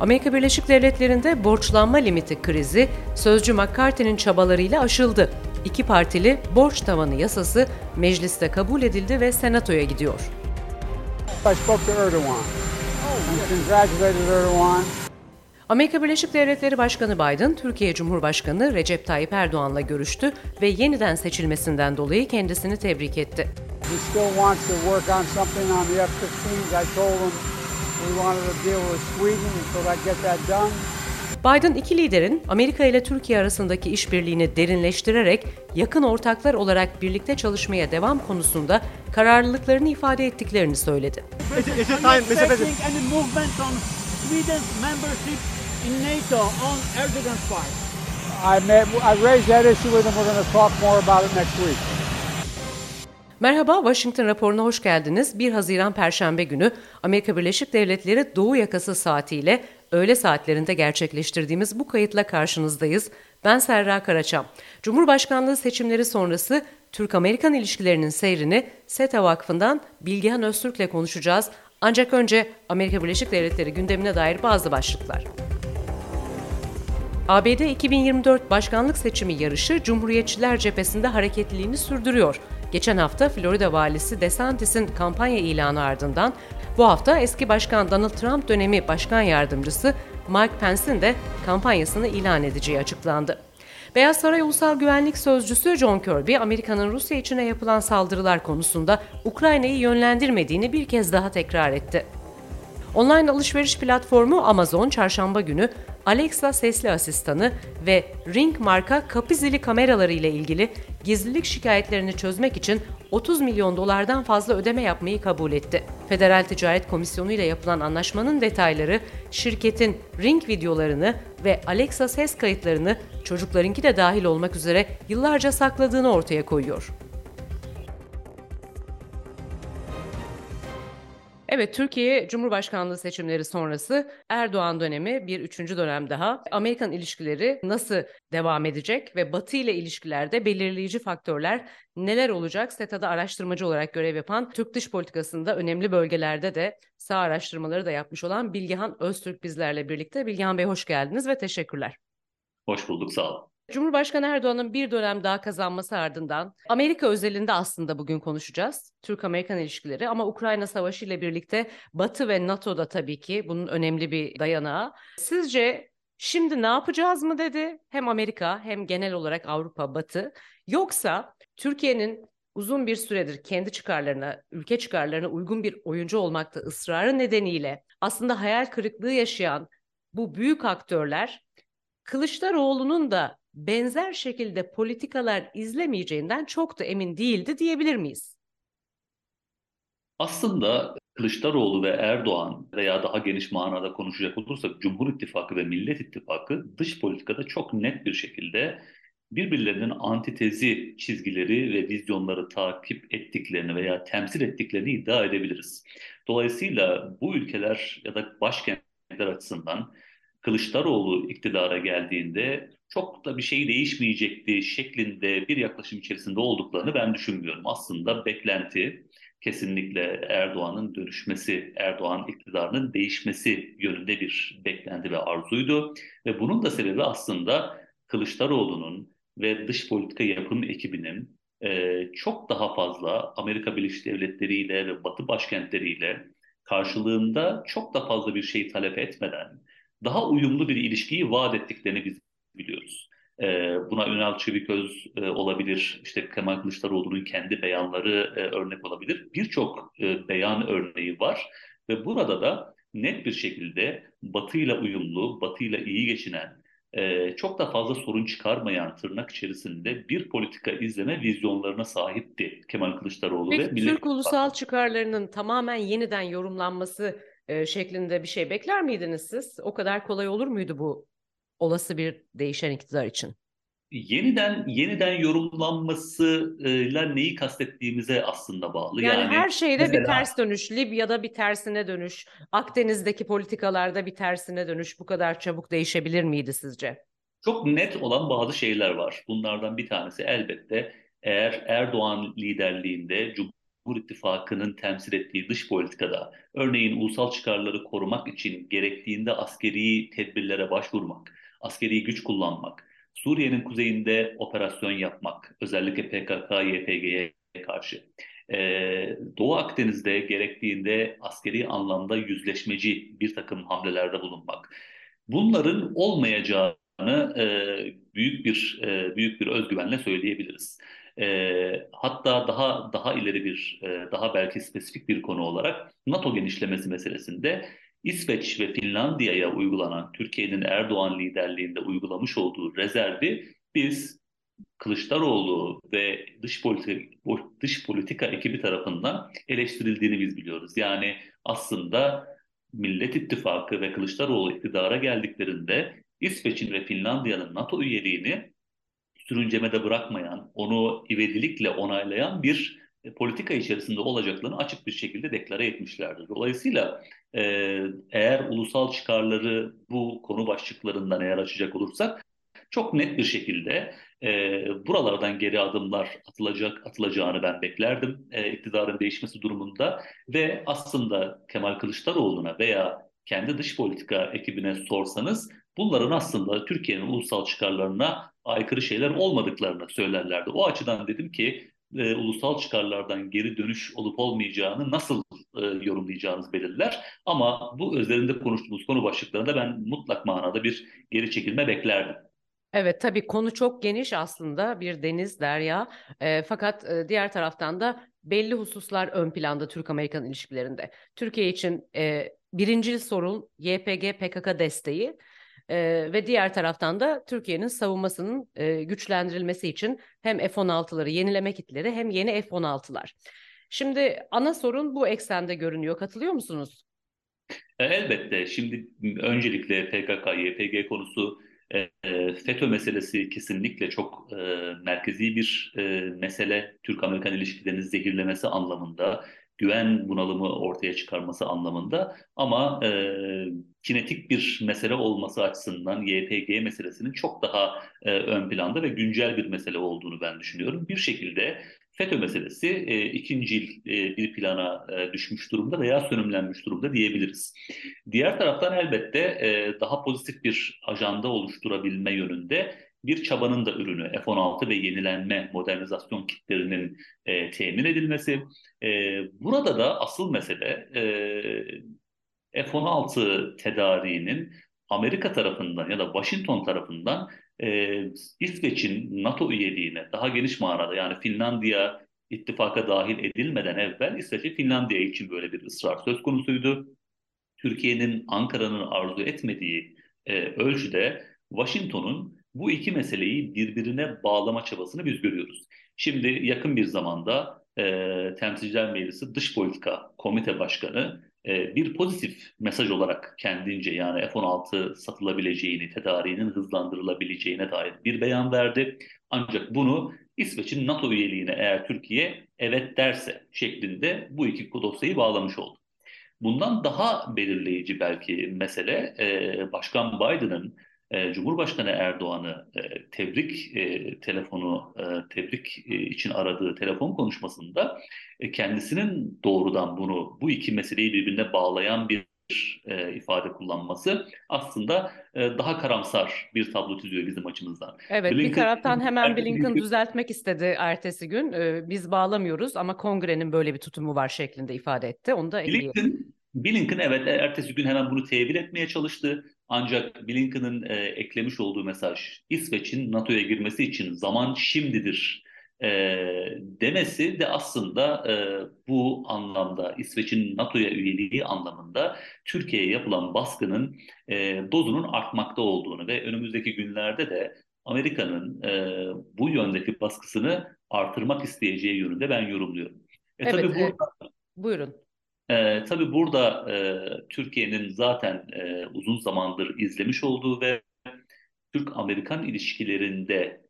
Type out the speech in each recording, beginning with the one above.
Amerika Birleşik Devletleri'nde borçlanma limiti krizi sözcü McCarthy'nin çabalarıyla aşıldı. İki partili borç tavanı yasası mecliste kabul edildi ve senatoya gidiyor. Amerika Birleşik Devletleri Başkanı Biden, Türkiye Cumhurbaşkanı Recep Tayyip Erdoğan'la görüştü ve yeniden seçilmesinden dolayı kendisini tebrik etti. He still wants to work on something on the F-15s. I told him we wanted to deal with Sweden until I get that done. Biden iki liderin Amerika ile Türkiye arasındaki işbirliğini derinleştirerek yakın ortaklar olarak birlikte çalışmaya devam konusunda kararlılıklarını ifade ettiklerini söyledi. Merhaba, Washington raporuna hoş geldiniz. 1 Haziran Perşembe günü Amerika Birleşik Devletleri Doğu Yakası saatiyle öğle saatlerinde gerçekleştirdiğimiz bu kayıtla karşınızdayız. Ben Serra Karaçam. Cumhurbaşkanlığı seçimleri sonrası Türk-Amerikan ilişkilerinin seyrini SETA Vakfı'ndan Bilgehan Öztürk'le konuşacağız. Ancak önce Amerika Birleşik Devletleri gündemine dair bazı başlıklar. ABD 2024 başkanlık seçimi yarışı Cumhuriyetçiler cephesinde hareketliliğini sürdürüyor. Geçen hafta Florida valisi DeSantis'in kampanya ilanı ardından bu hafta eski başkan Donald Trump dönemi başkan yardımcısı Mike Pence'in de kampanyasını ilan edeceği açıklandı. Beyaz Saray Ulusal Güvenlik Sözcüsü John Kirby, Amerika'nın Rusya içine yapılan saldırılar konusunda Ukrayna'yı yönlendirmediğini bir kez daha tekrar etti. Online alışveriş platformu Amazon çarşamba günü Alexa sesli asistanı ve Ring marka kapı zili kameraları ile ilgili gizlilik şikayetlerini çözmek için 30 milyon dolardan fazla ödeme yapmayı kabul etti. Federal Ticaret Komisyonu ile yapılan anlaşmanın detayları şirketin Ring videolarını ve Alexa ses kayıtlarını çocuklarınki de dahil olmak üzere yıllarca sakladığını ortaya koyuyor. Evet, Türkiye Cumhurbaşkanlığı seçimleri sonrası Erdoğan dönemi bir üçüncü dönem daha. Amerikan ilişkileri nasıl devam edecek ve Batı ile ilişkilerde belirleyici faktörler neler olacak? SETA'da araştırmacı olarak görev yapan Türk dış politikasında önemli bölgelerde de sağ araştırmaları da yapmış olan Bilgehan Öztürk bizlerle birlikte. Bilgehan Bey hoş geldiniz ve teşekkürler. Hoş bulduk, sağ olun. Cumhurbaşkanı Erdoğan'ın bir dönem daha kazanması ardından Amerika özelinde aslında bugün konuşacağız. Türk-Amerikan ilişkileri ama Ukrayna Savaşı ile birlikte Batı ve NATO da tabii ki bunun önemli bir dayanağı. Sizce şimdi ne yapacağız mı dedi hem Amerika hem genel olarak Avrupa, Batı yoksa Türkiye'nin uzun bir süredir kendi çıkarlarına, ülke çıkarlarına uygun bir oyuncu olmakta ısrarı nedeniyle aslında hayal kırıklığı yaşayan bu büyük aktörler Kılıçdaroğlu'nun da benzer şekilde politikalar izlemeyeceğinden çok da emin değildi diyebilir miyiz? Aslında Kılıçdaroğlu ve Erdoğan veya daha geniş manada konuşacak olursak Cumhur İttifakı ve Millet İttifakı dış politikada çok net bir şekilde birbirlerinin antitezi çizgileri ve vizyonları takip ettiklerini veya temsil ettiklerini iddia edebiliriz. Dolayısıyla bu ülkeler ya da başkentler açısından Kılıçdaroğlu iktidara geldiğinde çok da bir şey değişmeyecekti şeklinde bir yaklaşım içerisinde olduklarını ben düşünmüyorum. Aslında beklenti kesinlikle Erdoğan'ın dönüşmesi, Erdoğan iktidarının değişmesi yönünde bir beklenti ve arzuydu. Ve bunun da sebebi aslında Kılıçdaroğlu'nun ve dış politika yapım ekibinin e, çok daha fazla Amerika Birleşik Devletleri ile ve Batı başkentleriyle karşılığında çok da fazla bir şey talep etmeden daha uyumlu bir ilişkiyi vaat ettiklerini biz biliyoruz. E, buna Ünal Çeviköz e, olabilir, işte Kemal Kılıçdaroğlu'nun kendi beyanları e, örnek olabilir. Birçok e, beyan örneği var ve burada da net bir şekilde Batı ile uyumlu, Batı ile iyi geçinen, e, çok da fazla sorun çıkarmayan tırnak içerisinde bir politika izleme vizyonlarına sahipti Kemal Kılıçdaroğlu Peki, ve Millet Türk ulusal çıkarlarının tamamen yeniden yorumlanması e, şeklinde bir şey bekler miydiniz siz? O kadar kolay olur muydu bu olası bir değişen iktidar için? Yeniden yeniden yorumlanmasıyla neyi kastettiğimize aslında bağlı. Yani, yani her şeyde mesela, bir ters dönüş, Libya'da bir tersine dönüş, Akdeniz'deki politikalarda bir tersine dönüş bu kadar çabuk değişebilir miydi sizce? Çok net olan bazı şeyler var. Bunlardan bir tanesi elbette eğer Erdoğan liderliğinde Cumhur İttifakı'nın temsil ettiği dış politikada, örneğin ulusal çıkarları korumak için gerektiğinde askeri tedbirlere başvurmak, askeri güç kullanmak, Suriye'nin kuzeyinde operasyon yapmak, özellikle PKK, YPG'ye karşı, ee, Doğu Akdeniz'de gerektiğinde askeri anlamda yüzleşmeci bir takım hamlelerde bulunmak, bunların olmayacağını e, büyük bir e, büyük bir özgüvenle söyleyebiliriz. E, hatta daha daha ileri bir, e, daha belki spesifik bir konu olarak NATO genişlemesi meselesinde İsveç ve Finlandiya'ya uygulanan Türkiye'nin Erdoğan liderliğinde uygulamış olduğu rezervi biz Kılıçdaroğlu ve dış politika, dış politika ekibi tarafından eleştirildiğini biz biliyoruz. Yani aslında Millet İttifakı ve Kılıçdaroğlu iktidara geldiklerinde İsveç'in ve Finlandiya'nın NATO üyeliğini sürüncemede bırakmayan, onu ivedilikle onaylayan bir e, politika içerisinde olacaklarını açık bir şekilde deklare etmişlerdir. Dolayısıyla e, eğer ulusal çıkarları bu konu başlıklarından eğer açacak olursak çok net bir şekilde e, buralardan geri adımlar atılacak atılacağını ben beklerdim e, iktidarın değişmesi durumunda ve aslında Kemal Kılıçdaroğlu'na veya kendi dış politika ekibine sorsanız bunların aslında Türkiye'nin ulusal çıkarlarına aykırı şeyler olmadıklarını söylerlerdi. O açıdan dedim ki e, ulusal çıkarlardan geri dönüş olup olmayacağını nasıl e, yorumlayacağınız belirler. Ama bu üzerinde konuştuğumuz konu başlıklarında ben mutlak manada bir geri çekilme beklerdim. Evet tabii konu çok geniş aslında bir deniz derya e, fakat e, diğer taraftan da belli hususlar ön planda Türk-Amerikan ilişkilerinde. Türkiye için e, birinci sorun YPG PKK desteği e, ve diğer taraftan da Türkiye'nin savunmasının e, güçlendirilmesi için hem F-16'ları yenileme kitleri hem yeni F-16'lar. Şimdi ana sorun bu eksende görünüyor. Katılıyor musunuz? E, elbette. Şimdi öncelikle PKK, YPG konusu e, FETÖ meselesi kesinlikle çok e, merkezi bir e, mesele. Türk-Amerikan ilişkilerinin zehirlemesi anlamında, güven bunalımı ortaya çıkarması anlamında ama e, kinetik bir mesele olması açısından YPG meselesinin çok daha e, ön planda ve güncel bir mesele olduğunu ben düşünüyorum. Bir şekilde FETÖ meselesi e, ikinci e, bir plana e, düşmüş durumda veya sönümlenmiş durumda diyebiliriz. Diğer taraftan elbette e, daha pozitif bir ajanda oluşturabilme yönünde bir çabanın da ürünü F-16 ve yenilenme modernizasyon kitlerinin e, temin edilmesi. E, burada da asıl mesele e, F-16 tedariğinin Amerika tarafından ya da Washington tarafından e, İsveç'in NATO üyeliğine daha geniş manada yani Finlandiya ittifaka dahil edilmeden evvel İsveç Finlandiya için böyle bir ısrar söz konusuydu. Türkiye'nin Ankara'nın arzu etmediği e, ölçüde Washington'un bu iki meseleyi birbirine bağlama çabasını biz görüyoruz. Şimdi yakın bir zamanda e, Temsilciler Meclisi Dış Politika Komite Başkanı e, bir pozitif mesaj olarak kendince yani F-16 satılabileceğini, tedariğinin hızlandırılabileceğine dair bir beyan verdi. Ancak bunu İsveç'in NATO üyeliğine eğer Türkiye evet derse şeklinde bu iki dosyayı bağlamış oldu. Bundan daha belirleyici belki mesele e, Başkan Biden'ın e, Cumhurbaşkanı Erdoğan'ı e, tebrik e, telefonu e, tebrik e, için aradığı telefon konuşmasında e, kendisinin doğrudan bunu bu iki meseleyi birbirine bağlayan bir e, ifade kullanması aslında e, daha karamsar bir tablo çiziyor bizim açımızdan. Evet Blinken, bir taraftan hemen Blinken düzeltmek istedi ertesi gün. E, biz bağlamıyoruz ama kongrenin böyle bir tutumu var şeklinde ifade etti. Onu da Blinken, Blinken evet ertesi gün hemen bunu tevil etmeye çalıştı. Ancak Blinken'ın e, eklemiş olduğu mesaj İsveç'in NATO'ya girmesi için zaman şimdidir e, demesi de aslında e, bu anlamda İsveç'in NATO'ya üyeliği anlamında Türkiye'ye yapılan baskının e, dozunun artmakta olduğunu ve önümüzdeki günlerde de Amerika'nın e, bu yöndeki baskısını artırmak isteyeceği yönünde ben yorumluyorum. E, evet, tabii burada, e, buyurun. E, tabii burada e, Türkiye'nin zaten e, uzun zamandır izlemiş olduğu ve Türk-Amerikan ilişkilerinde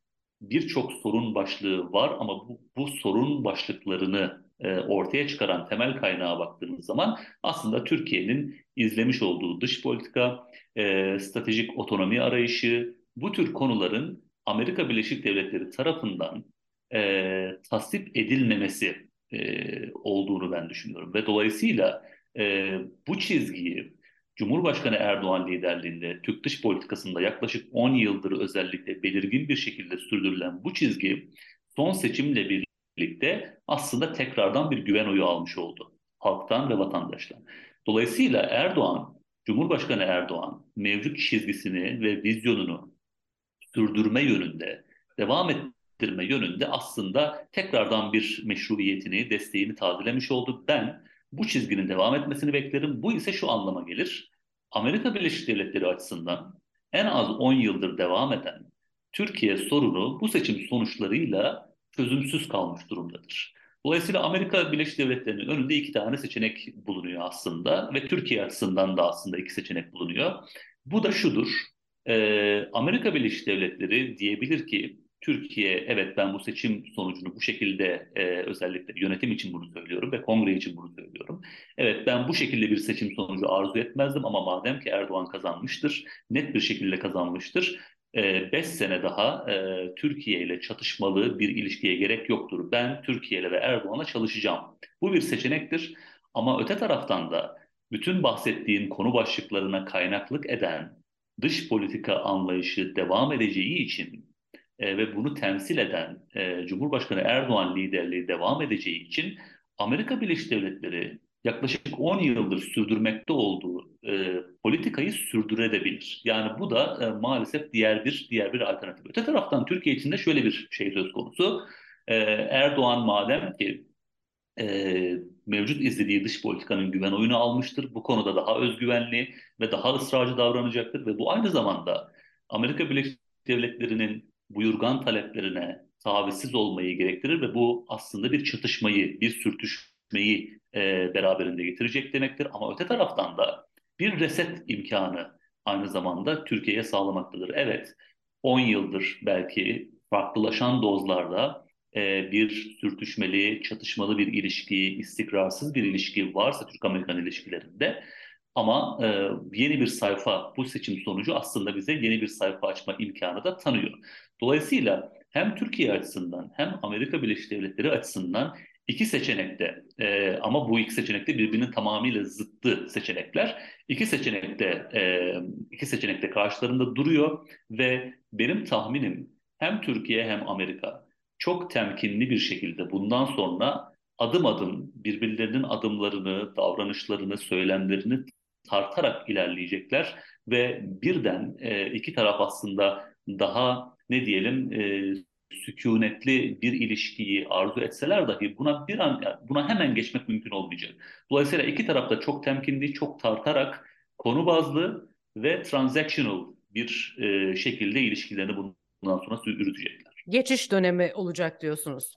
birçok sorun başlığı var ama bu, bu sorun başlıklarını e, ortaya çıkaran temel kaynağa baktığımız zaman aslında Türkiye'nin izlemiş olduğu dış politika, e, stratejik otonomi arayışı, bu tür konuların Amerika Birleşik Devletleri tarafından e, tasvip edilmemesi e, olduğunu ben düşünüyorum. Ve dolayısıyla e, bu çizgiyi Cumhurbaşkanı Erdoğan liderliğinde Türk dış politikasında yaklaşık 10 yıldır özellikle belirgin bir şekilde sürdürülen bu çizgi son seçimle birlikte aslında tekrardan bir güven oyu almış oldu halktan ve vatandaştan. Dolayısıyla Erdoğan, Cumhurbaşkanı Erdoğan mevcut çizgisini ve vizyonunu sürdürme yönünde, devam ettirme yönünde aslında tekrardan bir meşruiyetini, desteğini tazelemiş oldu. Ben bu çizginin devam etmesini beklerim. Bu ise şu anlama gelir. Amerika Birleşik Devletleri açısından en az 10 yıldır devam eden Türkiye sorunu bu seçim sonuçlarıyla çözümsüz kalmış durumdadır. Dolayısıyla Amerika Birleşik Devletleri'nin önünde iki tane seçenek bulunuyor aslında ve Türkiye açısından da aslında iki seçenek bulunuyor. Bu da şudur, e, Amerika Birleşik Devletleri diyebilir ki Türkiye evet ben bu seçim sonucunu bu şekilde e, özellikle yönetim için bunu söylüyorum ve kongre için bunu söylüyorum. Evet ben bu şekilde bir seçim sonucu arzu etmezdim ama madem ki Erdoğan kazanmıştır, net bir şekilde kazanmıştır. 5 e, sene daha e, Türkiye ile çatışmalı bir ilişkiye gerek yoktur. Ben Türkiye ile ve Erdoğan'a çalışacağım. Bu bir seçenektir ama öte taraftan da bütün bahsettiğim konu başlıklarına kaynaklık eden dış politika anlayışı devam edeceği için e, ve bunu temsil eden e, Cumhurbaşkanı Erdoğan liderliği devam edeceği için Amerika Birleşik Devletleri yaklaşık 10 yıldır sürdürmekte olduğu e, politikayı sürdürebilir. Yani bu da e, maalesef diğer bir diğer bir alternatif. Öte taraftan Türkiye için de şöyle bir şey söz konusu. E, Erdoğan madem ki e, mevcut izlediği dış politikanın güven oyunu almıştır. Bu konuda daha özgüvenli ve daha ısrarcı davranacaktır ve bu aynı zamanda Amerika Birleşik Devletleri'nin buyurgan taleplerine tavizsiz olmayı gerektirir ve bu aslında bir çatışmayı, bir sürtüşmeyi e, beraberinde getirecek demektir. Ama öte taraftan da bir reset imkanı aynı zamanda Türkiye'ye sağlamaktadır. Evet, 10 yıldır belki farklılaşan dozlarda e, bir sürtüşmeli, çatışmalı bir ilişki, istikrarsız bir ilişki varsa Türk-Amerikan ilişkilerinde ama e, yeni bir sayfa, bu seçim sonucu aslında bize yeni bir sayfa açma imkanı da tanıyor. Dolayısıyla hem Türkiye açısından hem Amerika Birleşik Devletleri açısından iki seçenekte e, ama bu iki seçenekte birbirinin tamamıyla zıttı seçenekler. İki seçenekte e, iki seçenekte karşılarında duruyor ve benim tahminim hem Türkiye hem Amerika çok temkinli bir şekilde bundan sonra adım adım birbirlerinin adımlarını, davranışlarını, söylemlerini tartarak ilerleyecekler ve birden e, iki taraf aslında daha ne diyelim e, sükunetli bir ilişkiyi arzu etseler dahi buna bir an buna hemen geçmek mümkün olmayacak. Dolayısıyla iki taraf da çok temkinli, çok tartarak konu bazlı ve transactional bir e, şekilde ilişkilerini bundan sonra yürütecekler. Geçiş dönemi olacak diyorsunuz.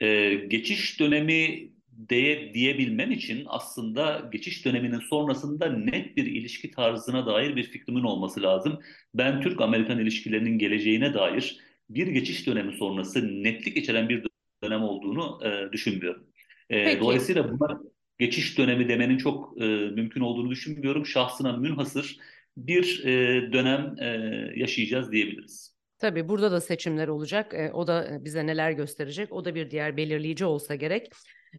Ee, geçiş dönemi diye, diyebilmem için aslında geçiş döneminin sonrasında net bir ilişki tarzına dair bir fikrimin olması lazım. Ben Türk-Amerikan ilişkilerinin geleceğine dair bir geçiş dönemi sonrası netlik içeren bir dönem olduğunu e, düşünmüyorum. E, dolayısıyla buna geçiş dönemi demenin çok e, mümkün olduğunu düşünmüyorum. Şahsına münhasır bir e, dönem e, yaşayacağız diyebiliriz. Tabii burada da seçimler olacak. E, o da bize neler gösterecek. O da bir diğer belirleyici olsa gerek.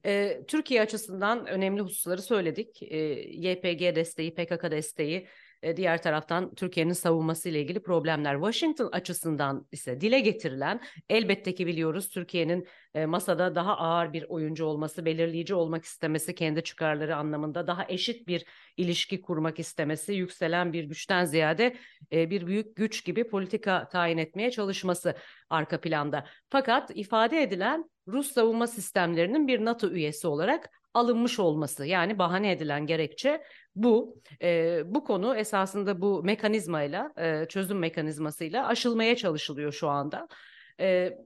E, Türkiye açısından önemli hususları söyledik. E, YPG desteği, PKK desteği, e, diğer taraftan Türkiye'nin savunması ile ilgili problemler. Washington açısından ise dile getirilen elbette ki biliyoruz Türkiye'nin e, masada daha ağır bir oyuncu olması, belirleyici olmak istemesi, kendi çıkarları anlamında daha eşit bir ilişki kurmak istemesi, yükselen bir güçten ziyade e, bir büyük güç gibi politika tayin etmeye çalışması arka planda. Fakat ifade edilen Rus savunma sistemlerinin bir NATO üyesi olarak alınmış olması yani bahane edilen gerekçe bu. E, bu konu esasında bu mekanizmayla e, çözüm mekanizmasıyla aşılmaya çalışılıyor şu anda. E,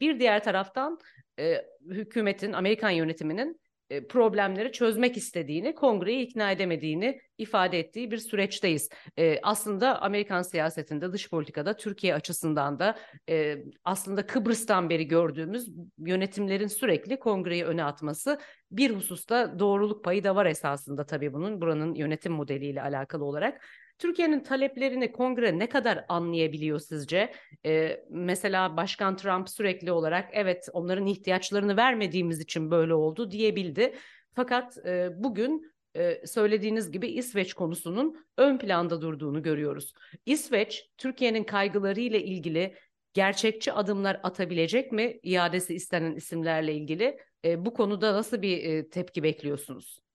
bir diğer taraftan e, hükümetin Amerikan yönetiminin problemleri çözmek istediğini, kongreyi ikna edemediğini ifade ettiği bir süreçteyiz. E, aslında Amerikan siyasetinde, dış politikada, Türkiye açısından da e, aslında Kıbrıs'tan beri gördüğümüz yönetimlerin sürekli kongreyi öne atması bir hususta doğruluk payı da var esasında tabii bunun buranın yönetim modeliyle alakalı olarak. Türkiye'nin taleplerini kongre ne kadar anlayabiliyor sizce? Ee, mesela Başkan Trump sürekli olarak evet onların ihtiyaçlarını vermediğimiz için böyle oldu diyebildi. Fakat e, bugün e, söylediğiniz gibi İsveç konusunun ön planda durduğunu görüyoruz. İsveç Türkiye'nin kaygıları ile ilgili gerçekçi adımlar atabilecek mi iadesi istenen isimlerle ilgili? E, bu konuda nasıl bir e, tepki bekliyorsunuz?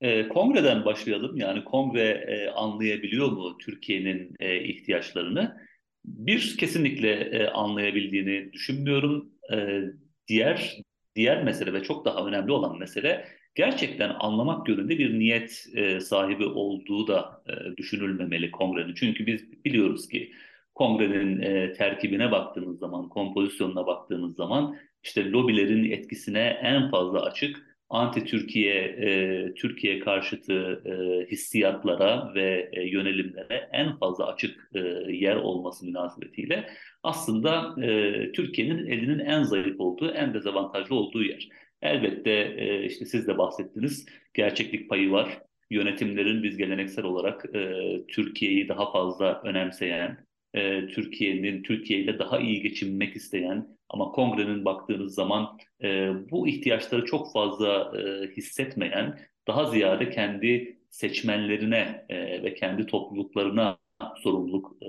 E, kongreden başlayalım. Yani kongre e, anlayabiliyor mu Türkiye'nin e, ihtiyaçlarını? Bir kesinlikle e, anlayabildiğini düşünmüyorum. E, diğer diğer mesele ve çok daha önemli olan mesele gerçekten anlamak yönünde bir niyet e, sahibi olduğu da e, düşünülmemeli kongrenin. Çünkü biz biliyoruz ki kongrenin e, terkibine baktığımız zaman, kompozisyonuna baktığımız zaman işte lobilerin etkisine en fazla açık anti-Türkiye, e, Türkiye karşıtı e, hissiyatlara ve e, yönelimlere en fazla açık e, yer olması münasebetiyle aslında e, Türkiye'nin elinin en zayıf olduğu, en dezavantajlı olduğu yer. Elbette e, işte siz de bahsettiniz, gerçeklik payı var. Yönetimlerin biz geleneksel olarak e, Türkiye'yi daha fazla önemseyen, e, Türkiye'nin Türkiye ile daha iyi geçinmek isteyen ama kongrenin baktığınız zaman e, bu ihtiyaçları çok fazla e, hissetmeyen, daha ziyade kendi seçmenlerine e, ve kendi topluluklarına sorumluluk e,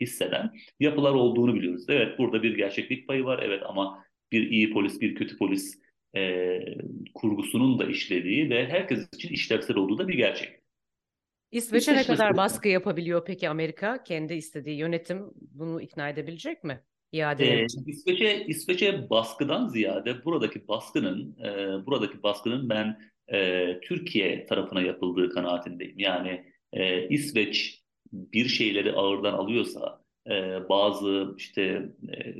hisseden yapılar olduğunu biliyoruz. Evet burada bir gerçeklik payı var evet ama bir iyi polis bir kötü polis e, kurgusunun da işlediği ve herkes için işlevsel olduğu da bir gerçek. İsveç'e ne kadar baskı yapabiliyor peki Amerika? Kendi istediği yönetim bunu ikna edebilecek mi? İadeler Ee, için. İsveç'e İsveç'e baskıdan ziyade buradaki baskının e, buradaki baskının ben e, Türkiye tarafına yapıldığı kanaatindeyim. Yani e, İsveç bir şeyleri ağırdan alıyorsa bazı işte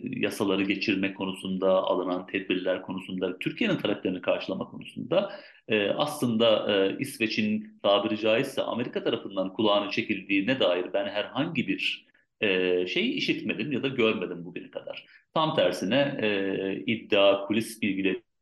yasaları geçirme konusunda alınan tedbirler konusunda Türkiye'nin taleplerini karşılama konusunda aslında İsveç'in tabiri caizse Amerika tarafından kulağını çekildiğine dair ben herhangi bir şeyi işitmedim ya da görmedim bugüne kadar. Tam tersine iddia, kulis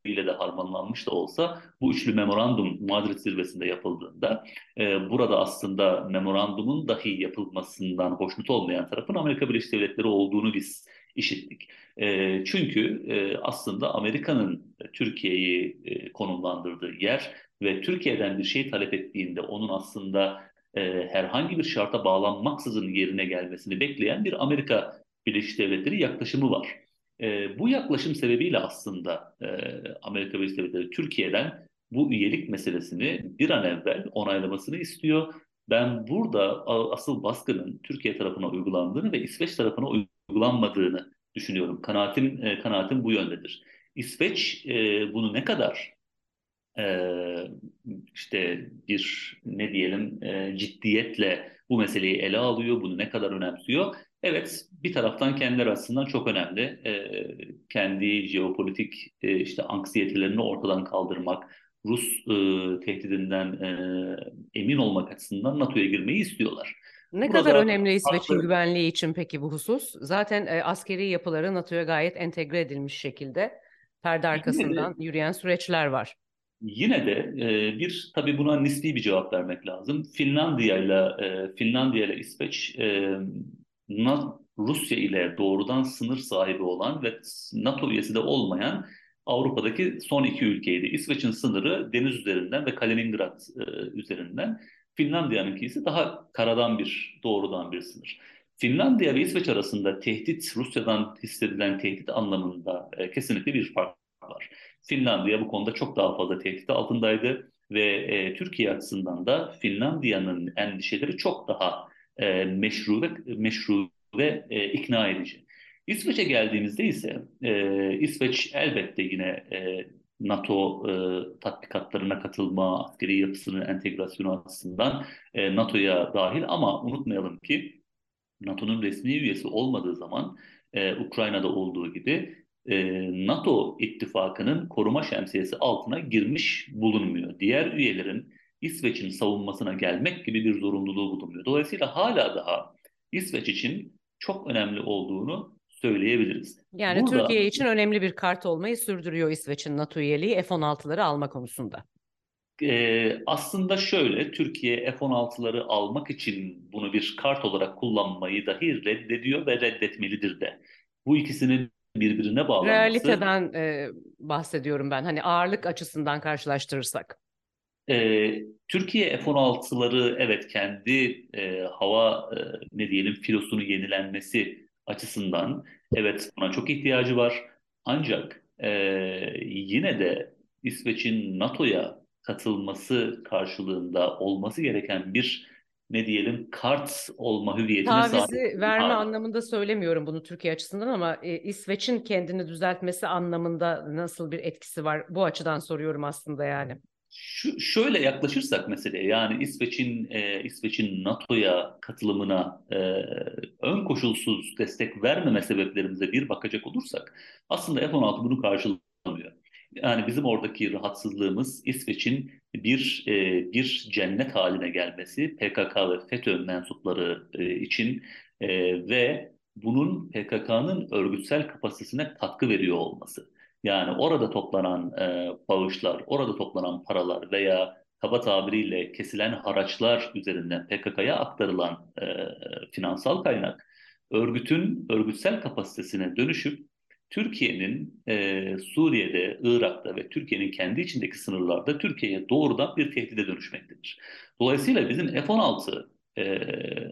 bilgileriyle de harmanlanmış da olsa bu üçlü memorandum Madrid zirvesinde yapıldığında e, burada aslında memorandumun dahi yapılmasından hoşnut olmayan tarafın Amerika Birleşik Devletleri olduğunu biz işittik. E, çünkü e, aslında Amerika'nın Türkiye'yi e, konumlandırdığı yer ve Türkiye'den bir şey talep ettiğinde onun aslında e, herhangi bir şarta bağlanmaksızın yerine gelmesini bekleyen bir Amerika Birleşik Devletleri yaklaşımı var. E, bu yaklaşım sebebiyle aslında e, Amerika Birleşik Devletleri Türkiye'den bu üyelik meselesini bir an evvel onaylamasını istiyor. Ben burada asıl baskının Türkiye tarafına uygulandığını ve İsveç tarafına uygulanmadığını düşünüyorum. Kanaatim, e, kanaatim bu yöndedir. İsveç e, bunu ne kadar e, işte bir ne diyelim e, ciddiyetle bu meseleyi ele alıyor, bunu ne kadar önemsiyor. Evet, bir taraftan kendileri açısından çok önemli. E, kendi jeopolitik e, işte anksiyetelerini ortadan kaldırmak, Rus e, tehdidinden e, emin olmak açısından NATO'ya girmeyi istiyorlar. Ne Burada kadar önemli İsveç'in farklı... güvenliği için peki bu husus? Zaten e, askeri yapıları NATO'ya gayet entegre edilmiş şekilde perde arkasından yürüyen süreçler var. Yine de e, bir tabii buna nispi bir cevap vermek lazım. Finlandiya ile Finlandiya ile İsveç e, Rusya ile doğrudan sınır sahibi olan ve NATO üyesi de olmayan Avrupa'daki son iki ülkeydi. İsveç'in sınırı deniz üzerinden ve Kaliningrad e, üzerinden. Finlandiya'nınki ise daha karadan bir, doğrudan bir sınır. Finlandiya ve İsveç arasında tehdit, Rusya'dan hissedilen tehdit anlamında e, kesinlikle bir fark var. Finlandiya bu konuda çok daha fazla tehdit altındaydı ve e, Türkiye açısından da Finlandiya'nın endişeleri çok daha e, meşru ve meşru ve e, ikna edici. İsveç'e geldiğimizde ise e, İsveç elbette yine e, NATO e, tatbikatlarına katılma, askeri yapısının entegrasyonu açısından e, NATO'ya dahil ama unutmayalım ki NATO'nun resmi üyesi olmadığı zaman e, Ukrayna'da olduğu gibi e, NATO ittifakının koruma şemsiyesi altına girmiş bulunmuyor. Diğer üyelerin İsveç'in savunmasına gelmek gibi bir zorunluluğu bulunmuyor. Dolayısıyla hala daha İsveç için çok önemli olduğunu söyleyebiliriz. Yani Burada, Türkiye için önemli bir kart olmayı sürdürüyor İsveç'in NATO üyeliği F-16'ları alma konusunda. e, aslında şöyle, Türkiye F-16'ları almak için bunu bir kart olarak kullanmayı dahi reddediyor ve reddetmelidir de. Bu ikisinin birbirine bağlanması... Realiteden e, bahsediyorum ben, hani ağırlık açısından karşılaştırırsak. E, Türkiye F-16'ları evet kendi e, hava e, ne diyelim filosunu yenilenmesi açısından evet buna çok ihtiyacı var. Ancak e, yine de İsveç'in NATO'ya katılması karşılığında olması gereken bir ne diyelim kart olma hüviyetine Tavizi sahip. verme Abi. anlamında söylemiyorum bunu Türkiye açısından ama e, İsveç'in kendini düzeltmesi anlamında nasıl bir etkisi var? Bu açıdan soruyorum aslında yani. Şu, şöyle yaklaşırsak meseleye yani İsveç'in e, İsveç'in NATO'ya katılımına e, ön koşulsuz destek vermeme sebeplerimize bir bakacak olursak aslında F-16 bunu karşılamıyor. Yani bizim oradaki rahatsızlığımız İsveç'in bir e, bir cennet haline gelmesi PKK ve FETÖ mensupları e, için e, ve bunun PKK'nın örgütsel kapasitesine katkı veriyor olması. Yani orada toplanan e, bağışlar, orada toplanan paralar veya kaba tabiriyle kesilen haraçlar üzerinden PKK'ya aktarılan e, finansal kaynak örgütün örgütsel kapasitesine dönüşüp Türkiye'nin e, Suriye'de, Irak'ta ve Türkiye'nin kendi içindeki sınırlarda Türkiye'ye doğrudan bir tehdide dönüşmektedir. Dolayısıyla bizim F-16 e,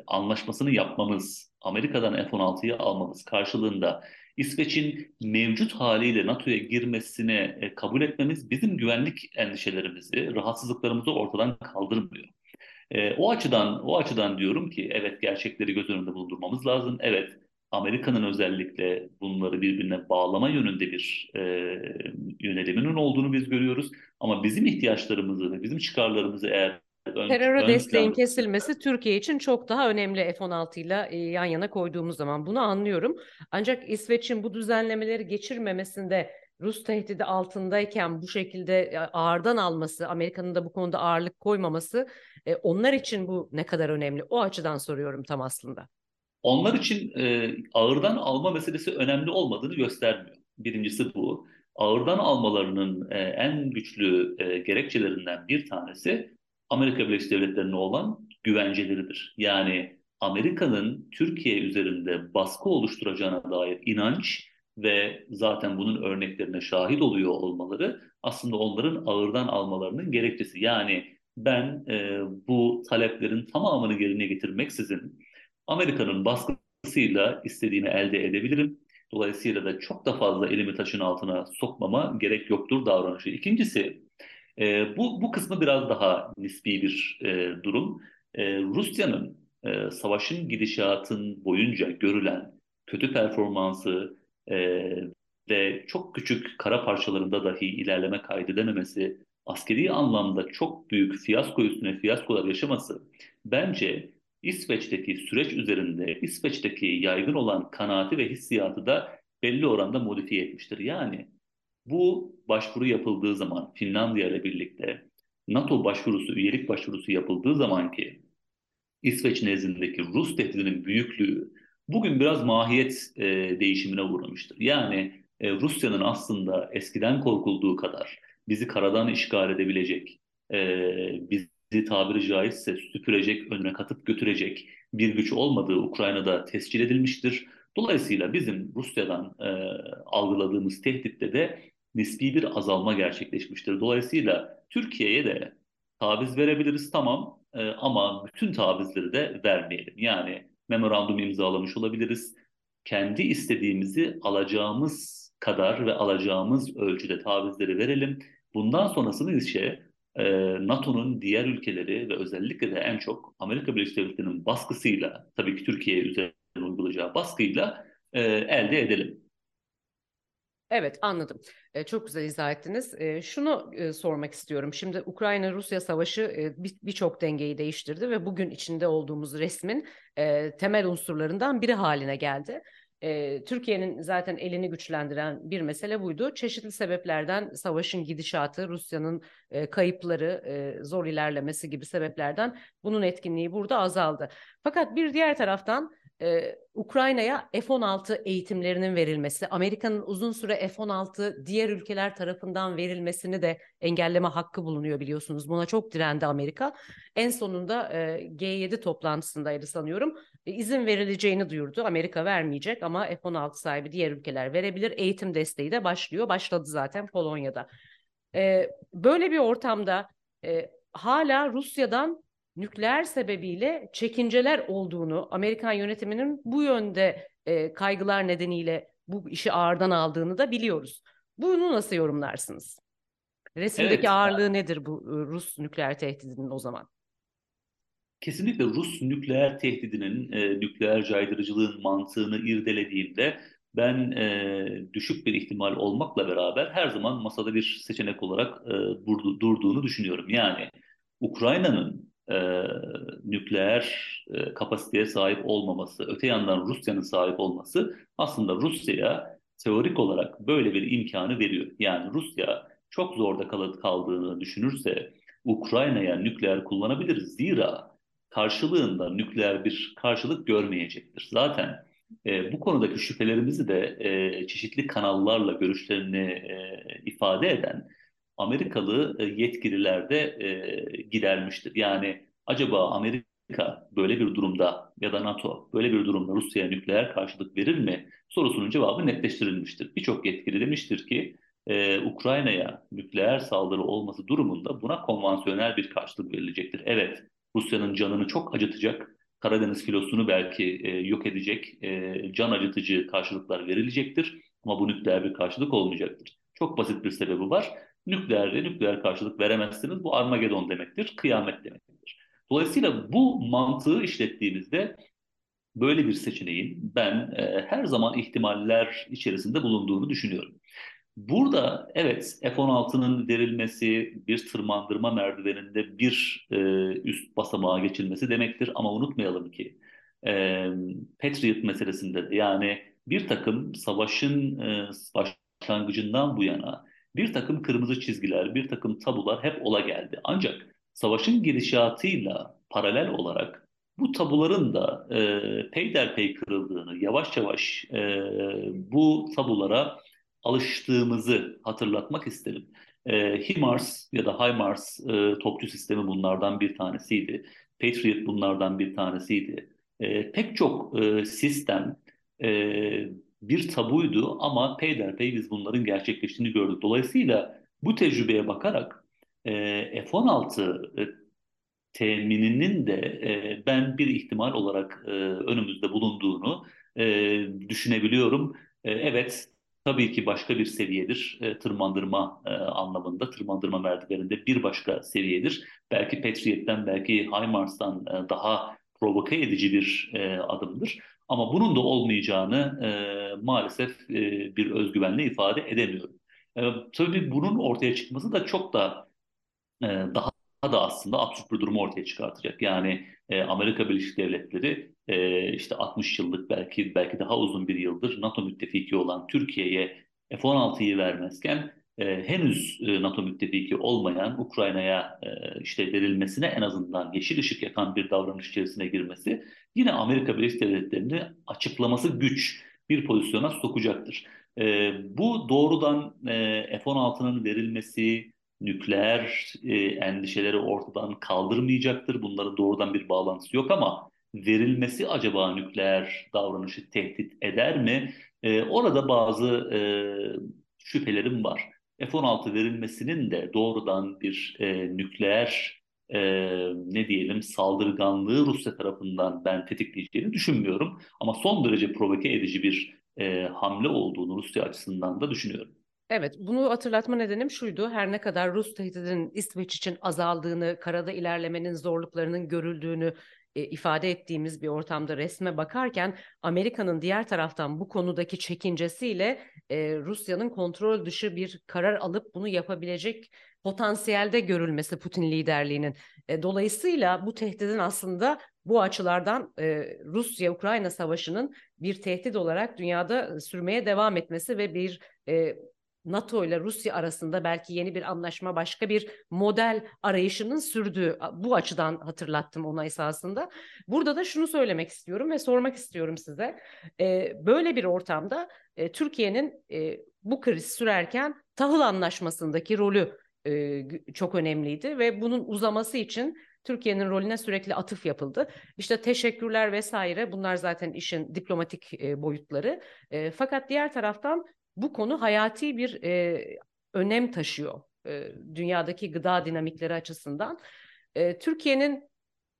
anlaşmasını yapmamız, Amerika'dan F-16'yı almamız karşılığında İsveç'in mevcut haliyle NATO'ya girmesine e, kabul etmemiz bizim güvenlik endişelerimizi, rahatsızlıklarımızı ortadan kaldırmıyor. E, o açıdan o açıdan diyorum ki evet gerçekleri göz önünde bulundurmamız lazım. Evet Amerika'nın özellikle bunları birbirine bağlama yönünde bir e, yöneliminin olduğunu biz görüyoruz. Ama bizim ihtiyaçlarımızı ve bizim çıkarlarımızı eğer ön, Teröre ön desteğin plan... kesilmesi Türkiye için çok daha önemli F-16 ile yan yana koyduğumuz zaman bunu anlıyorum. Ancak İsveç'in bu düzenlemeleri geçirmemesinde Rus tehdidi altındayken bu şekilde ağırdan alması, Amerika'nın da bu konuda ağırlık koymaması e, onlar için bu ne kadar önemli? O açıdan soruyorum tam aslında. Onlar için e, ağırdan alma meselesi önemli olmadığını göstermiyor. Birincisi bu. Ağırdan almalarının e, en güçlü e, gerekçelerinden bir tanesi Amerika Birleşik Devletleri'ne olan güvenceleridir. Yani Amerika'nın Türkiye üzerinde baskı oluşturacağına dair inanç ve zaten bunun örneklerine şahit oluyor olmaları aslında onların ağırdan almalarının gerekçesi. Yani ben e, bu taleplerin tamamını yerine getirmeksizin Amerika'nın baskısıyla istediğimi elde edebilirim. Dolayısıyla da çok da fazla elimi taşın altına sokmama gerek yoktur davranışı. İkincisi e, bu, bu kısmı biraz daha nispi bir e, durum. E, Rusya'nın e, savaşın gidişatın boyunca görülen kötü performansı e, ve çok küçük kara parçalarında dahi ilerleme kaydedememesi, askeri anlamda çok büyük fiyasko üstüne fiyaskolar yaşaması bence İsveç'teki süreç üzerinde İsveç'teki yaygın olan kanaati ve hissiyatı da belli oranda modifiye etmiştir. Yani bu başvuru yapıldığı zaman Finlandiya ile birlikte NATO başvurusu, üyelik başvurusu yapıldığı zaman ki İsveç nezdindeki Rus tehdidinin büyüklüğü bugün biraz mahiyet e, değişimine uğramıştır. Yani e, Rusya'nın aslında eskiden korkulduğu kadar bizi karadan işgal edebilecek, e, bizi tabiri caizse süpürecek, önüne katıp götürecek bir güç olmadığı Ukrayna'da tescil edilmiştir. Dolayısıyla bizim Rusya'dan e, algıladığımız tehditte de nispi bir azalma gerçekleşmiştir. Dolayısıyla Türkiye'ye de taviz verebiliriz tamam e, ama bütün tavizleri de vermeyelim. Yani memorandum imzalamış olabiliriz. Kendi istediğimizi alacağımız kadar ve alacağımız ölçüde tavizleri verelim. Bundan sonrasını ise e, NATO'nun diğer ülkeleri ve özellikle de en çok Amerika Birleşik Devletleri'nin baskısıyla, tabii ki Türkiye üzerine uygulayacağı baskıyla e, elde edelim. Evet anladım. E, çok güzel izah ettiniz. E, şunu e, sormak istiyorum. Şimdi Ukrayna-Rusya savaşı e, birçok bir dengeyi değiştirdi ve bugün içinde olduğumuz resmin e, temel unsurlarından biri haline geldi. E, Türkiye'nin zaten elini güçlendiren bir mesele buydu. Çeşitli sebeplerden savaşın gidişatı, Rusya'nın e, kayıpları, e, zor ilerlemesi gibi sebeplerden bunun etkinliği burada azaldı. Fakat bir diğer taraftan e, Ukrayna'ya F-16 eğitimlerinin verilmesi, Amerika'nın uzun süre F-16 diğer ülkeler tarafından verilmesini de engelleme hakkı bulunuyor biliyorsunuz. Buna çok direndi Amerika. En sonunda e, G7 toplantısındaydı sanıyorum. E, izin verileceğini duyurdu. Amerika vermeyecek ama F-16 sahibi diğer ülkeler verebilir. Eğitim desteği de başlıyor. Başladı zaten Polonya'da. E, böyle bir ortamda e, hala Rusya'dan nükleer sebebiyle çekinceler olduğunu, Amerikan yönetiminin bu yönde e, kaygılar nedeniyle bu işi ağırdan aldığını da biliyoruz. Bunu nasıl yorumlarsınız? Resimdeki evet, ağırlığı nedir bu e, Rus nükleer tehdidinin o zaman? Kesinlikle Rus nükleer tehdidinin, e, nükleer caydırıcılığın mantığını irdelediğimde ben e, düşük bir ihtimal olmakla beraber her zaman masada bir seçenek olarak e, durdu, durduğunu düşünüyorum. Yani Ukrayna'nın e, nükleer e, kapasiteye sahip olmaması, öte yandan Rusya'nın sahip olması aslında Rusya'ya teorik olarak böyle bir imkanı veriyor. Yani Rusya çok zorda kaldığını düşünürse Ukrayna'ya nükleer kullanabilir. Zira karşılığında nükleer bir karşılık görmeyecektir. Zaten e, bu konudaki şüphelerimizi de e, çeşitli kanallarla görüşlerini e, ifade eden Amerikalı e, yetkililer de e, gidermiştir. Yani acaba Amerika böyle bir durumda ya da NATO böyle bir durumda Rusya'ya nükleer karşılık verir mi sorusunun cevabı netleştirilmiştir. Birçok yetkili demiştir ki e, Ukrayna'ya nükleer saldırı olması durumunda buna konvansiyonel bir karşılık verilecektir. Evet, Rusya'nın canını çok acıtacak, Karadeniz filosunu belki e, yok edecek, e, can acıtıcı karşılıklar verilecektir ama bu nükleer bir karşılık olmayacaktır. Çok basit bir sebebi var. Nükleerde nükleer karşılık veremezsiniz. Bu Armagedon demektir, kıyamet demektir. Dolayısıyla bu mantığı işlettiğimizde böyle bir seçeneğin ben e, her zaman ihtimaller içerisinde bulunduğunu düşünüyorum. Burada evet F-16'nın verilmesi bir tırmandırma merdiveninde bir e, üst basamağa geçilmesi demektir. Ama unutmayalım ki e, Patriot meselesinde yani bir takım savaşın e, başlangıcından bu yana bir takım kırmızı çizgiler, bir takım tabular hep ola geldi. Ancak savaşın gidişatıyla paralel olarak bu tabuların da e, peyderpey kırıldığını, yavaş yavaş e, bu tabulara alıştığımızı hatırlatmak isterim. E, HIMARS ya da HIMARS e, topçu sistemi bunlardan bir tanesiydi. Patriot bunlardan bir tanesiydi. E, pek çok e, sistem e, bir tabuydu ama peyderpey biz bunların gerçekleştiğini gördük. Dolayısıyla bu tecrübeye bakarak e, F-16 e, temininin de e, ben bir ihtimal olarak e, önümüzde bulunduğunu e, düşünebiliyorum. E, evet tabii ki başka bir seviyedir e, tırmandırma e, anlamında, tırmandırma merdiveninde bir başka seviyedir. Belki Patriot'ten, belki HIMARS'tan e, daha provoke edici bir e, adımdır. Ama bunun da olmayacağını e, maalesef e, bir özgüvenle ifade edemiyorum. E, tabii bunun ortaya çıkması da çok da e, daha da aslında absürt bir durumu ortaya çıkartacak. Yani e, Amerika Birleşik Devletleri e, işte 60 yıllık belki belki daha uzun bir yıldır NATO müttefiki olan Türkiye'ye F-16'yı vermezken e, henüz e, NATO müttefiki olmayan Ukrayna'ya e, işte verilmesine en azından yeşil ışık yakan bir davranış içerisine girmesi yine Amerika Birleşik Devletleri'ni açıklaması güç bir pozisyona sokacaktır. E, bu doğrudan e, F-16'nın verilmesi, nükleer e, endişeleri ortadan kaldırmayacaktır. Bunların doğrudan bir bağlantısı yok ama verilmesi acaba nükleer davranışı tehdit eder mi? E, orada bazı e, şüphelerim var. F-16 verilmesinin de doğrudan bir e, nükleer e, ne diyelim saldırganlığı Rusya tarafından ben tetikleyeceğini düşünmüyorum. Ama son derece provoke edici bir e, hamle olduğunu Rusya açısından da düşünüyorum. Evet, bunu hatırlatma nedenim şuydu. Her ne kadar Rus tehdidinin İsveç için azaldığını, karada ilerlemenin zorluklarının görüldüğünü e, ifade ettiğimiz bir ortamda resme bakarken Amerika'nın diğer taraftan bu konudaki çekincesiyle e, Rusya'nın kontrol dışı bir karar alıp bunu yapabilecek potansiyelde görülmesi Putin liderliğinin. E, dolayısıyla bu tehdidin aslında bu açılardan e, Rusya-Ukrayna savaşının bir tehdit olarak dünyada sürmeye devam etmesi ve bir e, NATO ile Rusya arasında belki yeni bir anlaşma, başka bir model arayışının sürdüğü bu açıdan hatırlattım ona esasında. Burada da şunu söylemek istiyorum ve sormak istiyorum size. E, böyle bir ortamda e, Türkiye'nin e, bu kriz sürerken tahıl anlaşmasındaki rolü e, çok önemliydi ve bunun uzaması için Türkiye'nin rolüne sürekli atıf yapıldı. İşte teşekkürler vesaire bunlar zaten işin diplomatik e, boyutları. E, fakat diğer taraftan bu konu hayati bir e, önem taşıyor e, dünyadaki gıda dinamikleri açısından. E, Türkiye'nin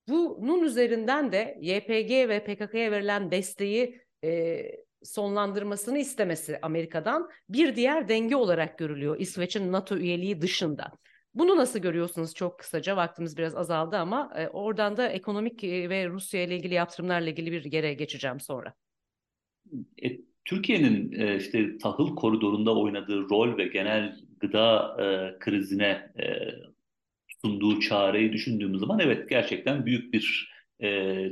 bunun üzerinden de YPG ve PKK'ya verilen desteği e, sonlandırmasını istemesi Amerika'dan bir diğer denge olarak görülüyor İsveç'in NATO üyeliği dışında. Bunu nasıl görüyorsunuz çok kısaca vaktimiz biraz azaldı ama e, oradan da ekonomik e, ve Rusya ile ilgili yaptırımlarla ilgili bir yere geçeceğim sonra. E, Türkiye'nin e, işte tahıl koridorunda oynadığı rol ve genel gıda e, krizine e, sunduğu çareyi düşündüğümüz zaman evet gerçekten büyük bir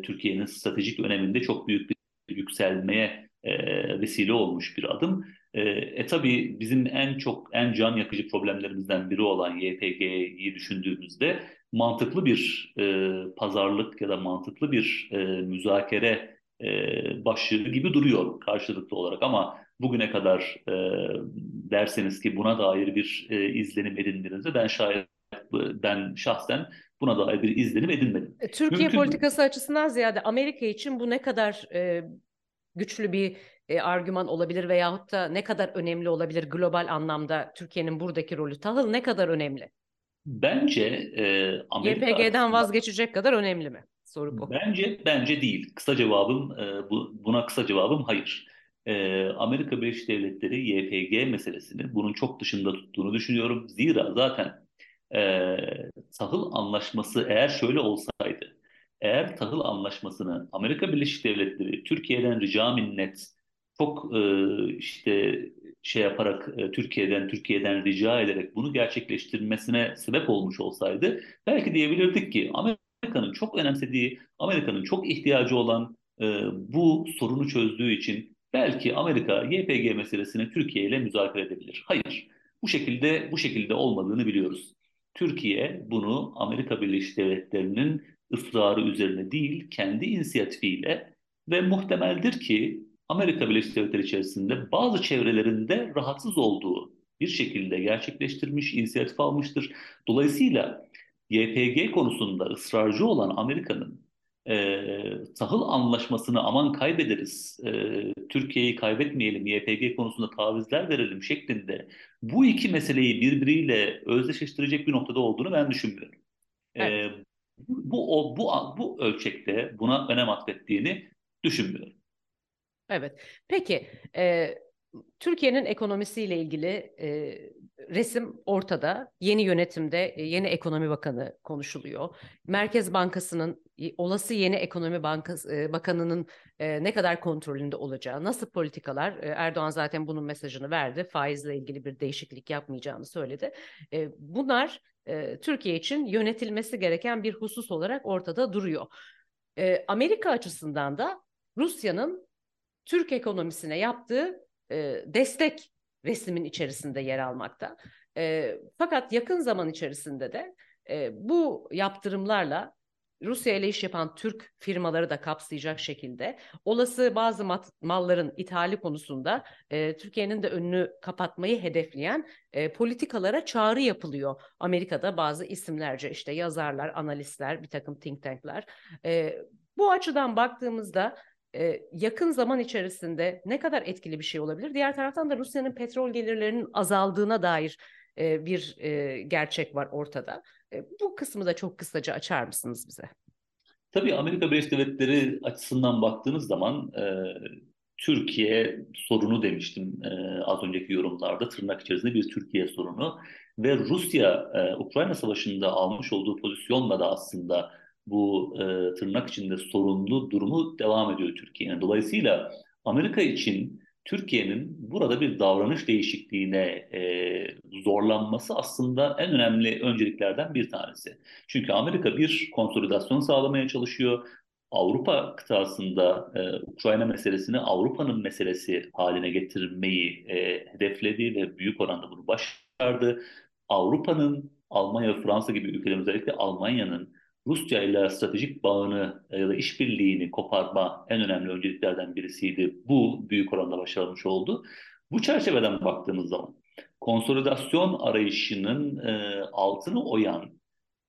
Türkiye'nin stratejik öneminde çok büyük bir yükselmeye vesile olmuş bir adım. E, e tabii bizim en çok en can yakıcı problemlerimizden biri olan YPG'yi düşündüğümüzde mantıklı bir e, pazarlık ya da mantıklı bir e, müzakere e, başlığı gibi duruyor karşılıklı olarak ama bugüne kadar e, derseniz ki buna dair bir e, izlenim edindiğinizde ben şayet ben şahsen buna dair bir izlenim edinmedim. E, Türkiye Mümkün politikası mi? açısından ziyade Amerika için bu ne kadar e, güçlü bir e, argüman olabilir veyahut da ne kadar önemli olabilir global anlamda Türkiye'nin buradaki rolü? Tahıl ne kadar önemli? Bence e, Amerika YPG'den vazgeçecek kadar önemli mi? Soru bu. Bence bence değil. Kısa cevabım e, bu, buna kısa cevabım hayır. E, Amerika Birleşik Devletleri YPG meselesini bunun çok dışında tuttuğunu düşünüyorum. Zira zaten e, tahıl anlaşması eğer şöyle olsaydı, eğer tahıl anlaşmasını Amerika Birleşik Devletleri Türkiye'den rica minnet çok e, işte şey yaparak e, Türkiye'den Türkiye'den rica ederek bunu gerçekleştirmesine sebep olmuş olsaydı belki diyebilirdik ki Amerika'nın çok önemsediği, Amerika'nın çok ihtiyacı olan e, bu sorunu çözdüğü için belki Amerika YPG meselesini Türkiye ile müzakere edebilir. Hayır. Bu şekilde bu şekilde olmadığını biliyoruz. Türkiye bunu Amerika Birleşik Devletleri'nin ısrarı üzerine değil, kendi inisiyatifiyle ve muhtemeldir ki Amerika Birleşik Devletleri içerisinde bazı çevrelerinde rahatsız olduğu bir şekilde gerçekleştirmiş, inisiyatif almıştır. Dolayısıyla YPG konusunda ısrarcı olan Amerika'nın e, tahıl anlaşmasını aman kaybederiz, e, Türkiye'yi kaybetmeyelim, YPG konusunda tavizler verelim şeklinde bu iki meseleyi birbiriyle özdeşleştirecek bir noktada olduğunu ben düşünmüyorum. E, evet. E, bu, o, bu, bu ölçekte buna önem atfettiğini düşünmüyorum. Evet. Peki, e, Türkiye'nin ekonomisiyle ilgili e, resim ortada. Yeni yönetimde e, yeni ekonomi bakanı konuşuluyor. Merkez Bankası'nın olası yeni ekonomi bankası e, bakanının e, ne kadar kontrolünde olacağı, nasıl politikalar e, Erdoğan zaten bunun mesajını verdi. Faizle ilgili bir değişiklik yapmayacağını söyledi. E, bunlar e, Türkiye için yönetilmesi gereken bir husus olarak ortada duruyor. E, Amerika açısından da Rusya'nın Türk ekonomisine yaptığı e, destek resmin içerisinde yer almakta. E, fakat yakın zaman içerisinde de e, bu yaptırımlarla Rusya ile iş yapan Türk firmaları da kapsayacak şekilde olası bazı malların ithali konusunda e, Türkiye'nin de önünü kapatmayı hedefleyen e, politikalara çağrı yapılıyor. Amerika'da bazı isimlerce işte yazarlar, analistler, bir takım think tankler. E, bu açıdan baktığımızda yakın zaman içerisinde ne kadar etkili bir şey olabilir? Diğer taraftan da Rusya'nın petrol gelirlerinin azaldığına dair bir gerçek var ortada. Bu kısmı da çok kısaca açar mısınız bize? Tabii Amerika Birleşik Devletleri açısından baktığınız zaman e, Türkiye sorunu demiştim e, az önceki yorumlarda tırnak içerisinde bir Türkiye sorunu ve Rusya e, Ukrayna Savaşı'nda almış olduğu pozisyonla da aslında bu e, tırnak içinde sorunlu durumu devam ediyor Türkiye'nin. Dolayısıyla Amerika için Türkiye'nin burada bir davranış değişikliğine e, zorlanması aslında en önemli önceliklerden bir tanesi. Çünkü Amerika bir konsolidasyon sağlamaya çalışıyor. Avrupa kıtasında e, Ukrayna meselesini Avrupa'nın meselesi haline getirmeyi e, hedefledi ve büyük oranda bunu başardı. Avrupa'nın Almanya, Fransa gibi ülkelerin özellikle Almanya'nın Rusya ile stratejik bağını e, ya da işbirliğini koparma en önemli önceliklerden birisiydi. Bu büyük oranda başarılmış oldu. Bu çerçeveden baktığımız zaman konsolidasyon arayışının e, altını oyan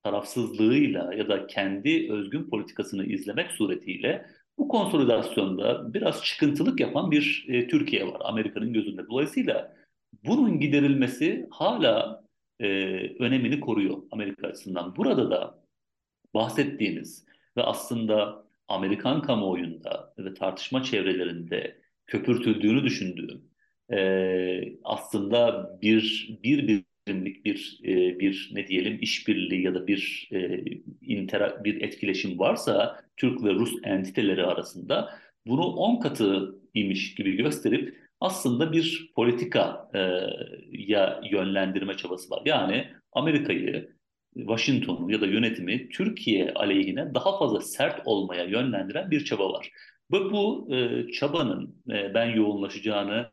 tarafsızlığıyla ya da kendi özgün politikasını izlemek suretiyle bu konsolidasyonda biraz çıkıntılık yapan bir e, Türkiye var Amerika'nın gözünde. Dolayısıyla bunun giderilmesi hala e, önemini koruyor Amerika açısından. Burada da bahsettiğiniz ve aslında Amerikan kamuoyunda ve tartışma çevrelerinde köpürtüldüğünü düşündüğüm e, aslında bir bir birimlik bir e, bir ne diyelim işbirliği ya da bir e, intera bir etkileşim varsa Türk ve Rus entiteleri arasında bunu 10 katı imiş gibi gösterip aslında bir politika e, ya yönlendirme çabası var. Yani Amerika'yı Washington'u ya da yönetimi Türkiye aleyhine daha fazla sert olmaya yönlendiren bir çaba var. Ve bu e, çabanın e, ben yoğunlaşacağını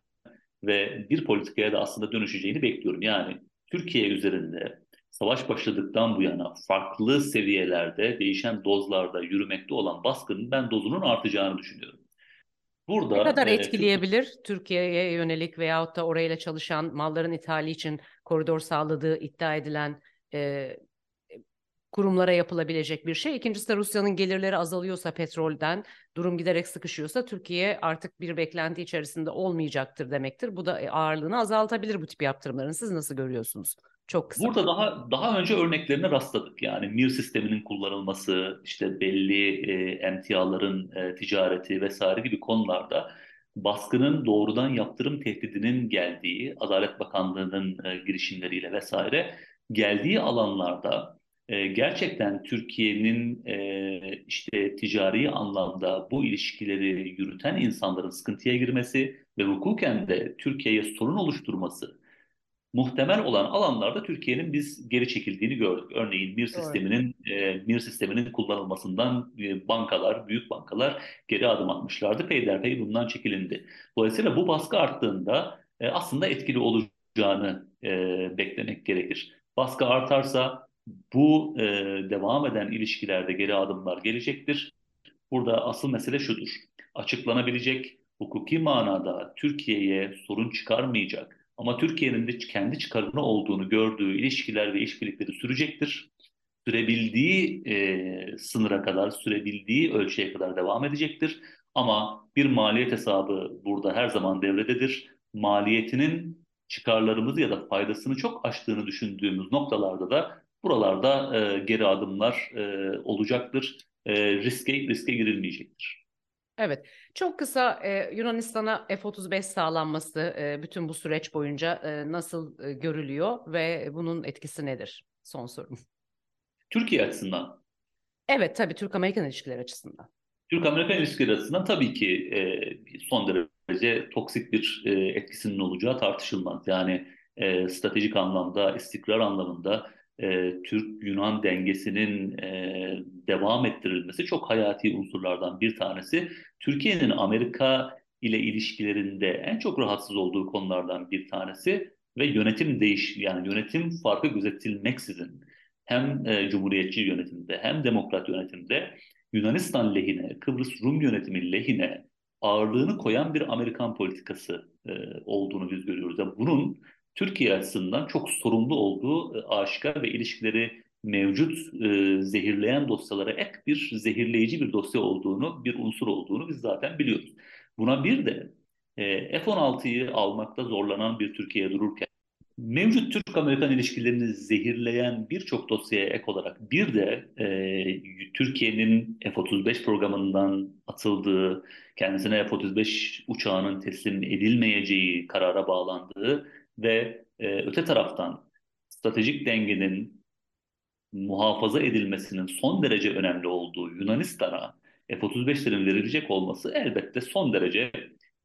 ve bir politikaya da aslında dönüşeceğini bekliyorum. Yani Türkiye üzerinde savaş başladıktan bu yana farklı seviyelerde, değişen dozlarda yürümekte olan baskının ben dozunun artacağını düşünüyorum. Burada ne kadar e, etkileyebilir Türkiye'ye yönelik veyahut da orayla çalışan malların ithali için koridor sağladığı iddia edilen e, kurumlara yapılabilecek bir şey. İkincisi de Rusya'nın gelirleri azalıyorsa petrolden, durum giderek sıkışıyorsa Türkiye artık bir beklenti içerisinde olmayacaktır demektir. Bu da e, ağırlığını azaltabilir bu tip yaptırımların. Siz nasıl görüyorsunuz? Çok kısa. Burada daha daha önce örneklerine rastladık. Yani MIR sisteminin kullanılması, işte belli e, emtiaların e, ticareti vesaire gibi konularda baskının doğrudan yaptırım tehdidinin geldiği, Adalet Bakanlığı'nın e, girişimleriyle vesaire geldiği alanlarda e, gerçekten Türkiye'nin e, işte ticari anlamda bu ilişkileri yürüten insanların sıkıntıya girmesi ve hukuken de Türkiye'ye sorun oluşturması muhtemel olan alanlarda Türkiye'nin biz geri çekildiğini gördük. Örneğin MIR sisteminin e, MIR sisteminin kullanılmasından e, bankalar, büyük bankalar geri adım atmışlardı. Peyderpey bundan çekilindi. Dolayısıyla bu baskı arttığında e, aslında etkili olacağını e, beklemek gerekir. Baskı artarsa bu e, devam eden ilişkilerde geri adımlar gelecektir. Burada asıl mesele şudur. Açıklanabilecek, hukuki manada Türkiye'ye sorun çıkarmayacak ama Türkiye'nin de kendi çıkarına olduğunu gördüğü ilişkiler ve işbirlikleri sürecektir. Sürebildiği e, sınıra kadar, sürebildiği ölçüye kadar devam edecektir. Ama bir maliyet hesabı burada her zaman devrededir. Maliyetinin çıkarlarımızı ya da faydasını çok aştığını düşündüğümüz noktalarda da Buralarda e, geri adımlar e, olacaktır. E, riske riske girilmeyecektir. Evet, çok kısa e, Yunanistan'a F-35 sağlanması e, bütün bu süreç boyunca e, nasıl e, görülüyor ve bunun etkisi nedir? Son sorum. Türkiye açısından. Evet, tabii Türk-Amerikan ilişkileri açısından. Türk-Amerikan ilişkileri açısından tabii ki e, son derece toksik bir e, etkisinin olacağı tartışılmaz. Yani e, stratejik anlamda, istikrar anlamında e, Türk-Yunan dengesinin e, devam ettirilmesi çok hayati unsurlardan bir tanesi. Türkiye'nin Amerika ile ilişkilerinde en çok rahatsız olduğu konulardan bir tanesi ve yönetim değiş yani yönetim farkı gözetilmeksizin hem e, Cumhuriyetçi yönetimde hem Demokrat yönetimde Yunanistan lehine, Kıbrıs Rum yönetimi lehine ağırlığını koyan bir Amerikan politikası e, olduğunu biz görüyoruz. Yani bunun Türkiye açısından çok sorumlu olduğu e, aşikar ve ilişkileri mevcut e, zehirleyen dosyalara ek bir zehirleyici bir dosya olduğunu, bir unsur olduğunu biz zaten biliyoruz. Buna bir de e, F-16'yı almakta zorlanan bir Türkiye dururken mevcut Türk-Amerikan ilişkilerini zehirleyen birçok dosyaya ek olarak bir de e, Türkiye'nin F-35 programından atıldığı, kendisine F-35 uçağının teslim edilmeyeceği karara bağlandığı ve e, öte taraftan stratejik dengenin muhafaza edilmesinin son derece önemli olduğu Yunanistan'a F-35'lerin verilecek olması elbette son derece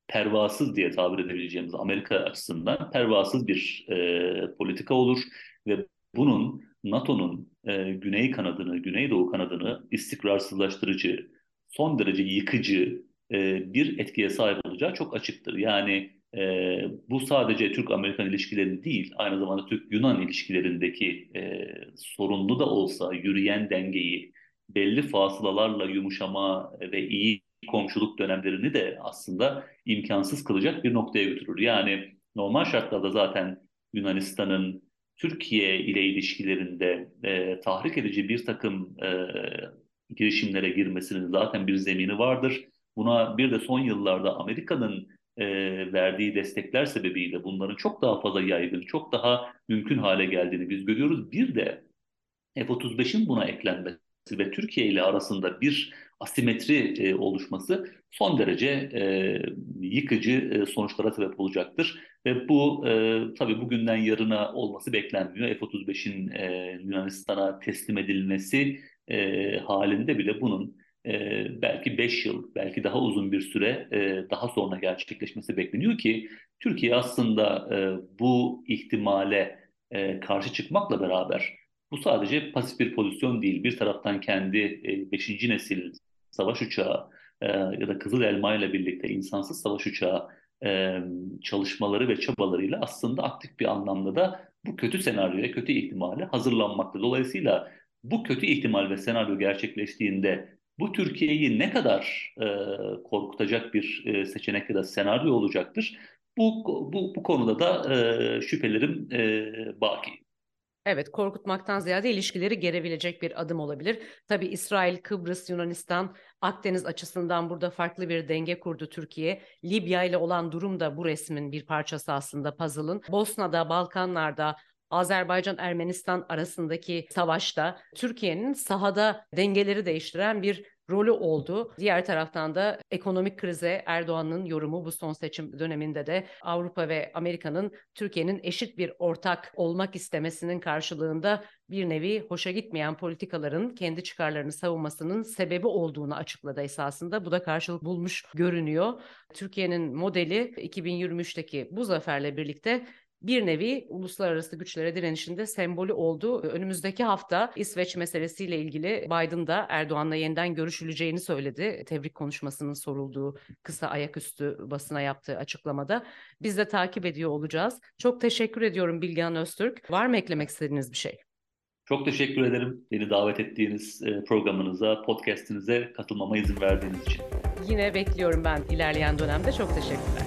pervasız diye tabir edebileceğimiz Amerika açısından pervasız bir e, politika olur ve bunun NATO'nun e, güney kanadını, güneydoğu kanadını istikrarsızlaştırıcı, son derece yıkıcı e, bir etkiye sahip olacağı çok açıktır. Yani e, bu sadece Türk-Amerikan ilişkilerini değil, aynı zamanda Türk-Yunan ilişkilerindeki e, sorunlu da olsa yürüyen dengeyi, belli fasılalarla yumuşama ve iyi komşuluk dönemlerini de aslında imkansız kılacak bir noktaya götürür. Yani normal şartlarda zaten Yunanistan'ın Türkiye ile ilişkilerinde e, tahrik edici bir takım e, girişimlere girmesinin zaten bir zemini vardır. Buna bir de son yıllarda Amerika'nın e, verdiği destekler sebebiyle bunların çok daha fazla yaygın, çok daha mümkün hale geldiğini biz görüyoruz. Bir de F-35'in buna eklenmesi ve Türkiye ile arasında bir asimetri e, oluşması son derece e, yıkıcı e, sonuçlara sebep olacaktır. Ve bu e, tabii bugünden yarına olması beklenmiyor. F-35'in e, Yunanistan'a teslim edilmesi e, halinde bile bunun e, belki 5 yıl, belki daha uzun bir süre e, daha sonra gerçekleşmesi bekleniyor ki Türkiye aslında e, bu ihtimale e, karşı çıkmakla beraber bu sadece pasif bir pozisyon değil. Bir taraftan kendi 5. E, nesil savaş uçağı e, ya da Kızıl Elma ile birlikte insansız savaş uçağı e, çalışmaları ve çabalarıyla aslında aktif bir anlamda da bu kötü senaryoya, kötü ihtimale hazırlanmakta. Dolayısıyla bu kötü ihtimal ve senaryo gerçekleştiğinde bu Türkiye'yi ne kadar e, korkutacak bir e, seçenek ya da senaryo olacaktır? Bu, bu, bu konuda da e, şüphelerim e, baki. Evet, korkutmaktan ziyade ilişkileri gerebilecek bir adım olabilir. Tabii İsrail, Kıbrıs, Yunanistan, Akdeniz açısından burada farklı bir denge kurdu Türkiye. Libya ile olan durum da bu resmin bir parçası aslında puzzle'ın. Bosna'da, Balkanlar'da, Azerbaycan-Ermenistan arasındaki savaşta Türkiye'nin sahada dengeleri değiştiren bir rolü oldu. Diğer taraftan da ekonomik krize Erdoğan'ın yorumu bu son seçim döneminde de Avrupa ve Amerika'nın Türkiye'nin eşit bir ortak olmak istemesinin karşılığında bir nevi hoşa gitmeyen politikaların kendi çıkarlarını savunmasının sebebi olduğunu açıkladı esasında. Bu da karşılık bulmuş görünüyor. Türkiye'nin modeli 2023'teki bu zaferle birlikte bir nevi uluslararası güçlere direnişinde sembolü oldu. Önümüzdeki hafta İsveç meselesiyle ilgili Biden da Erdoğan'la yeniden görüşüleceğini söyledi. Tebrik konuşmasının sorulduğu kısa ayaküstü basına yaptığı açıklamada. Biz de takip ediyor olacağız. Çok teşekkür ediyorum Bilgehan Öztürk. Var mı eklemek istediğiniz bir şey? Çok teşekkür ederim beni davet ettiğiniz e, programınıza, podcastinize katılmama izin verdiğiniz için. Yine bekliyorum ben ilerleyen dönemde. Çok teşekkürler.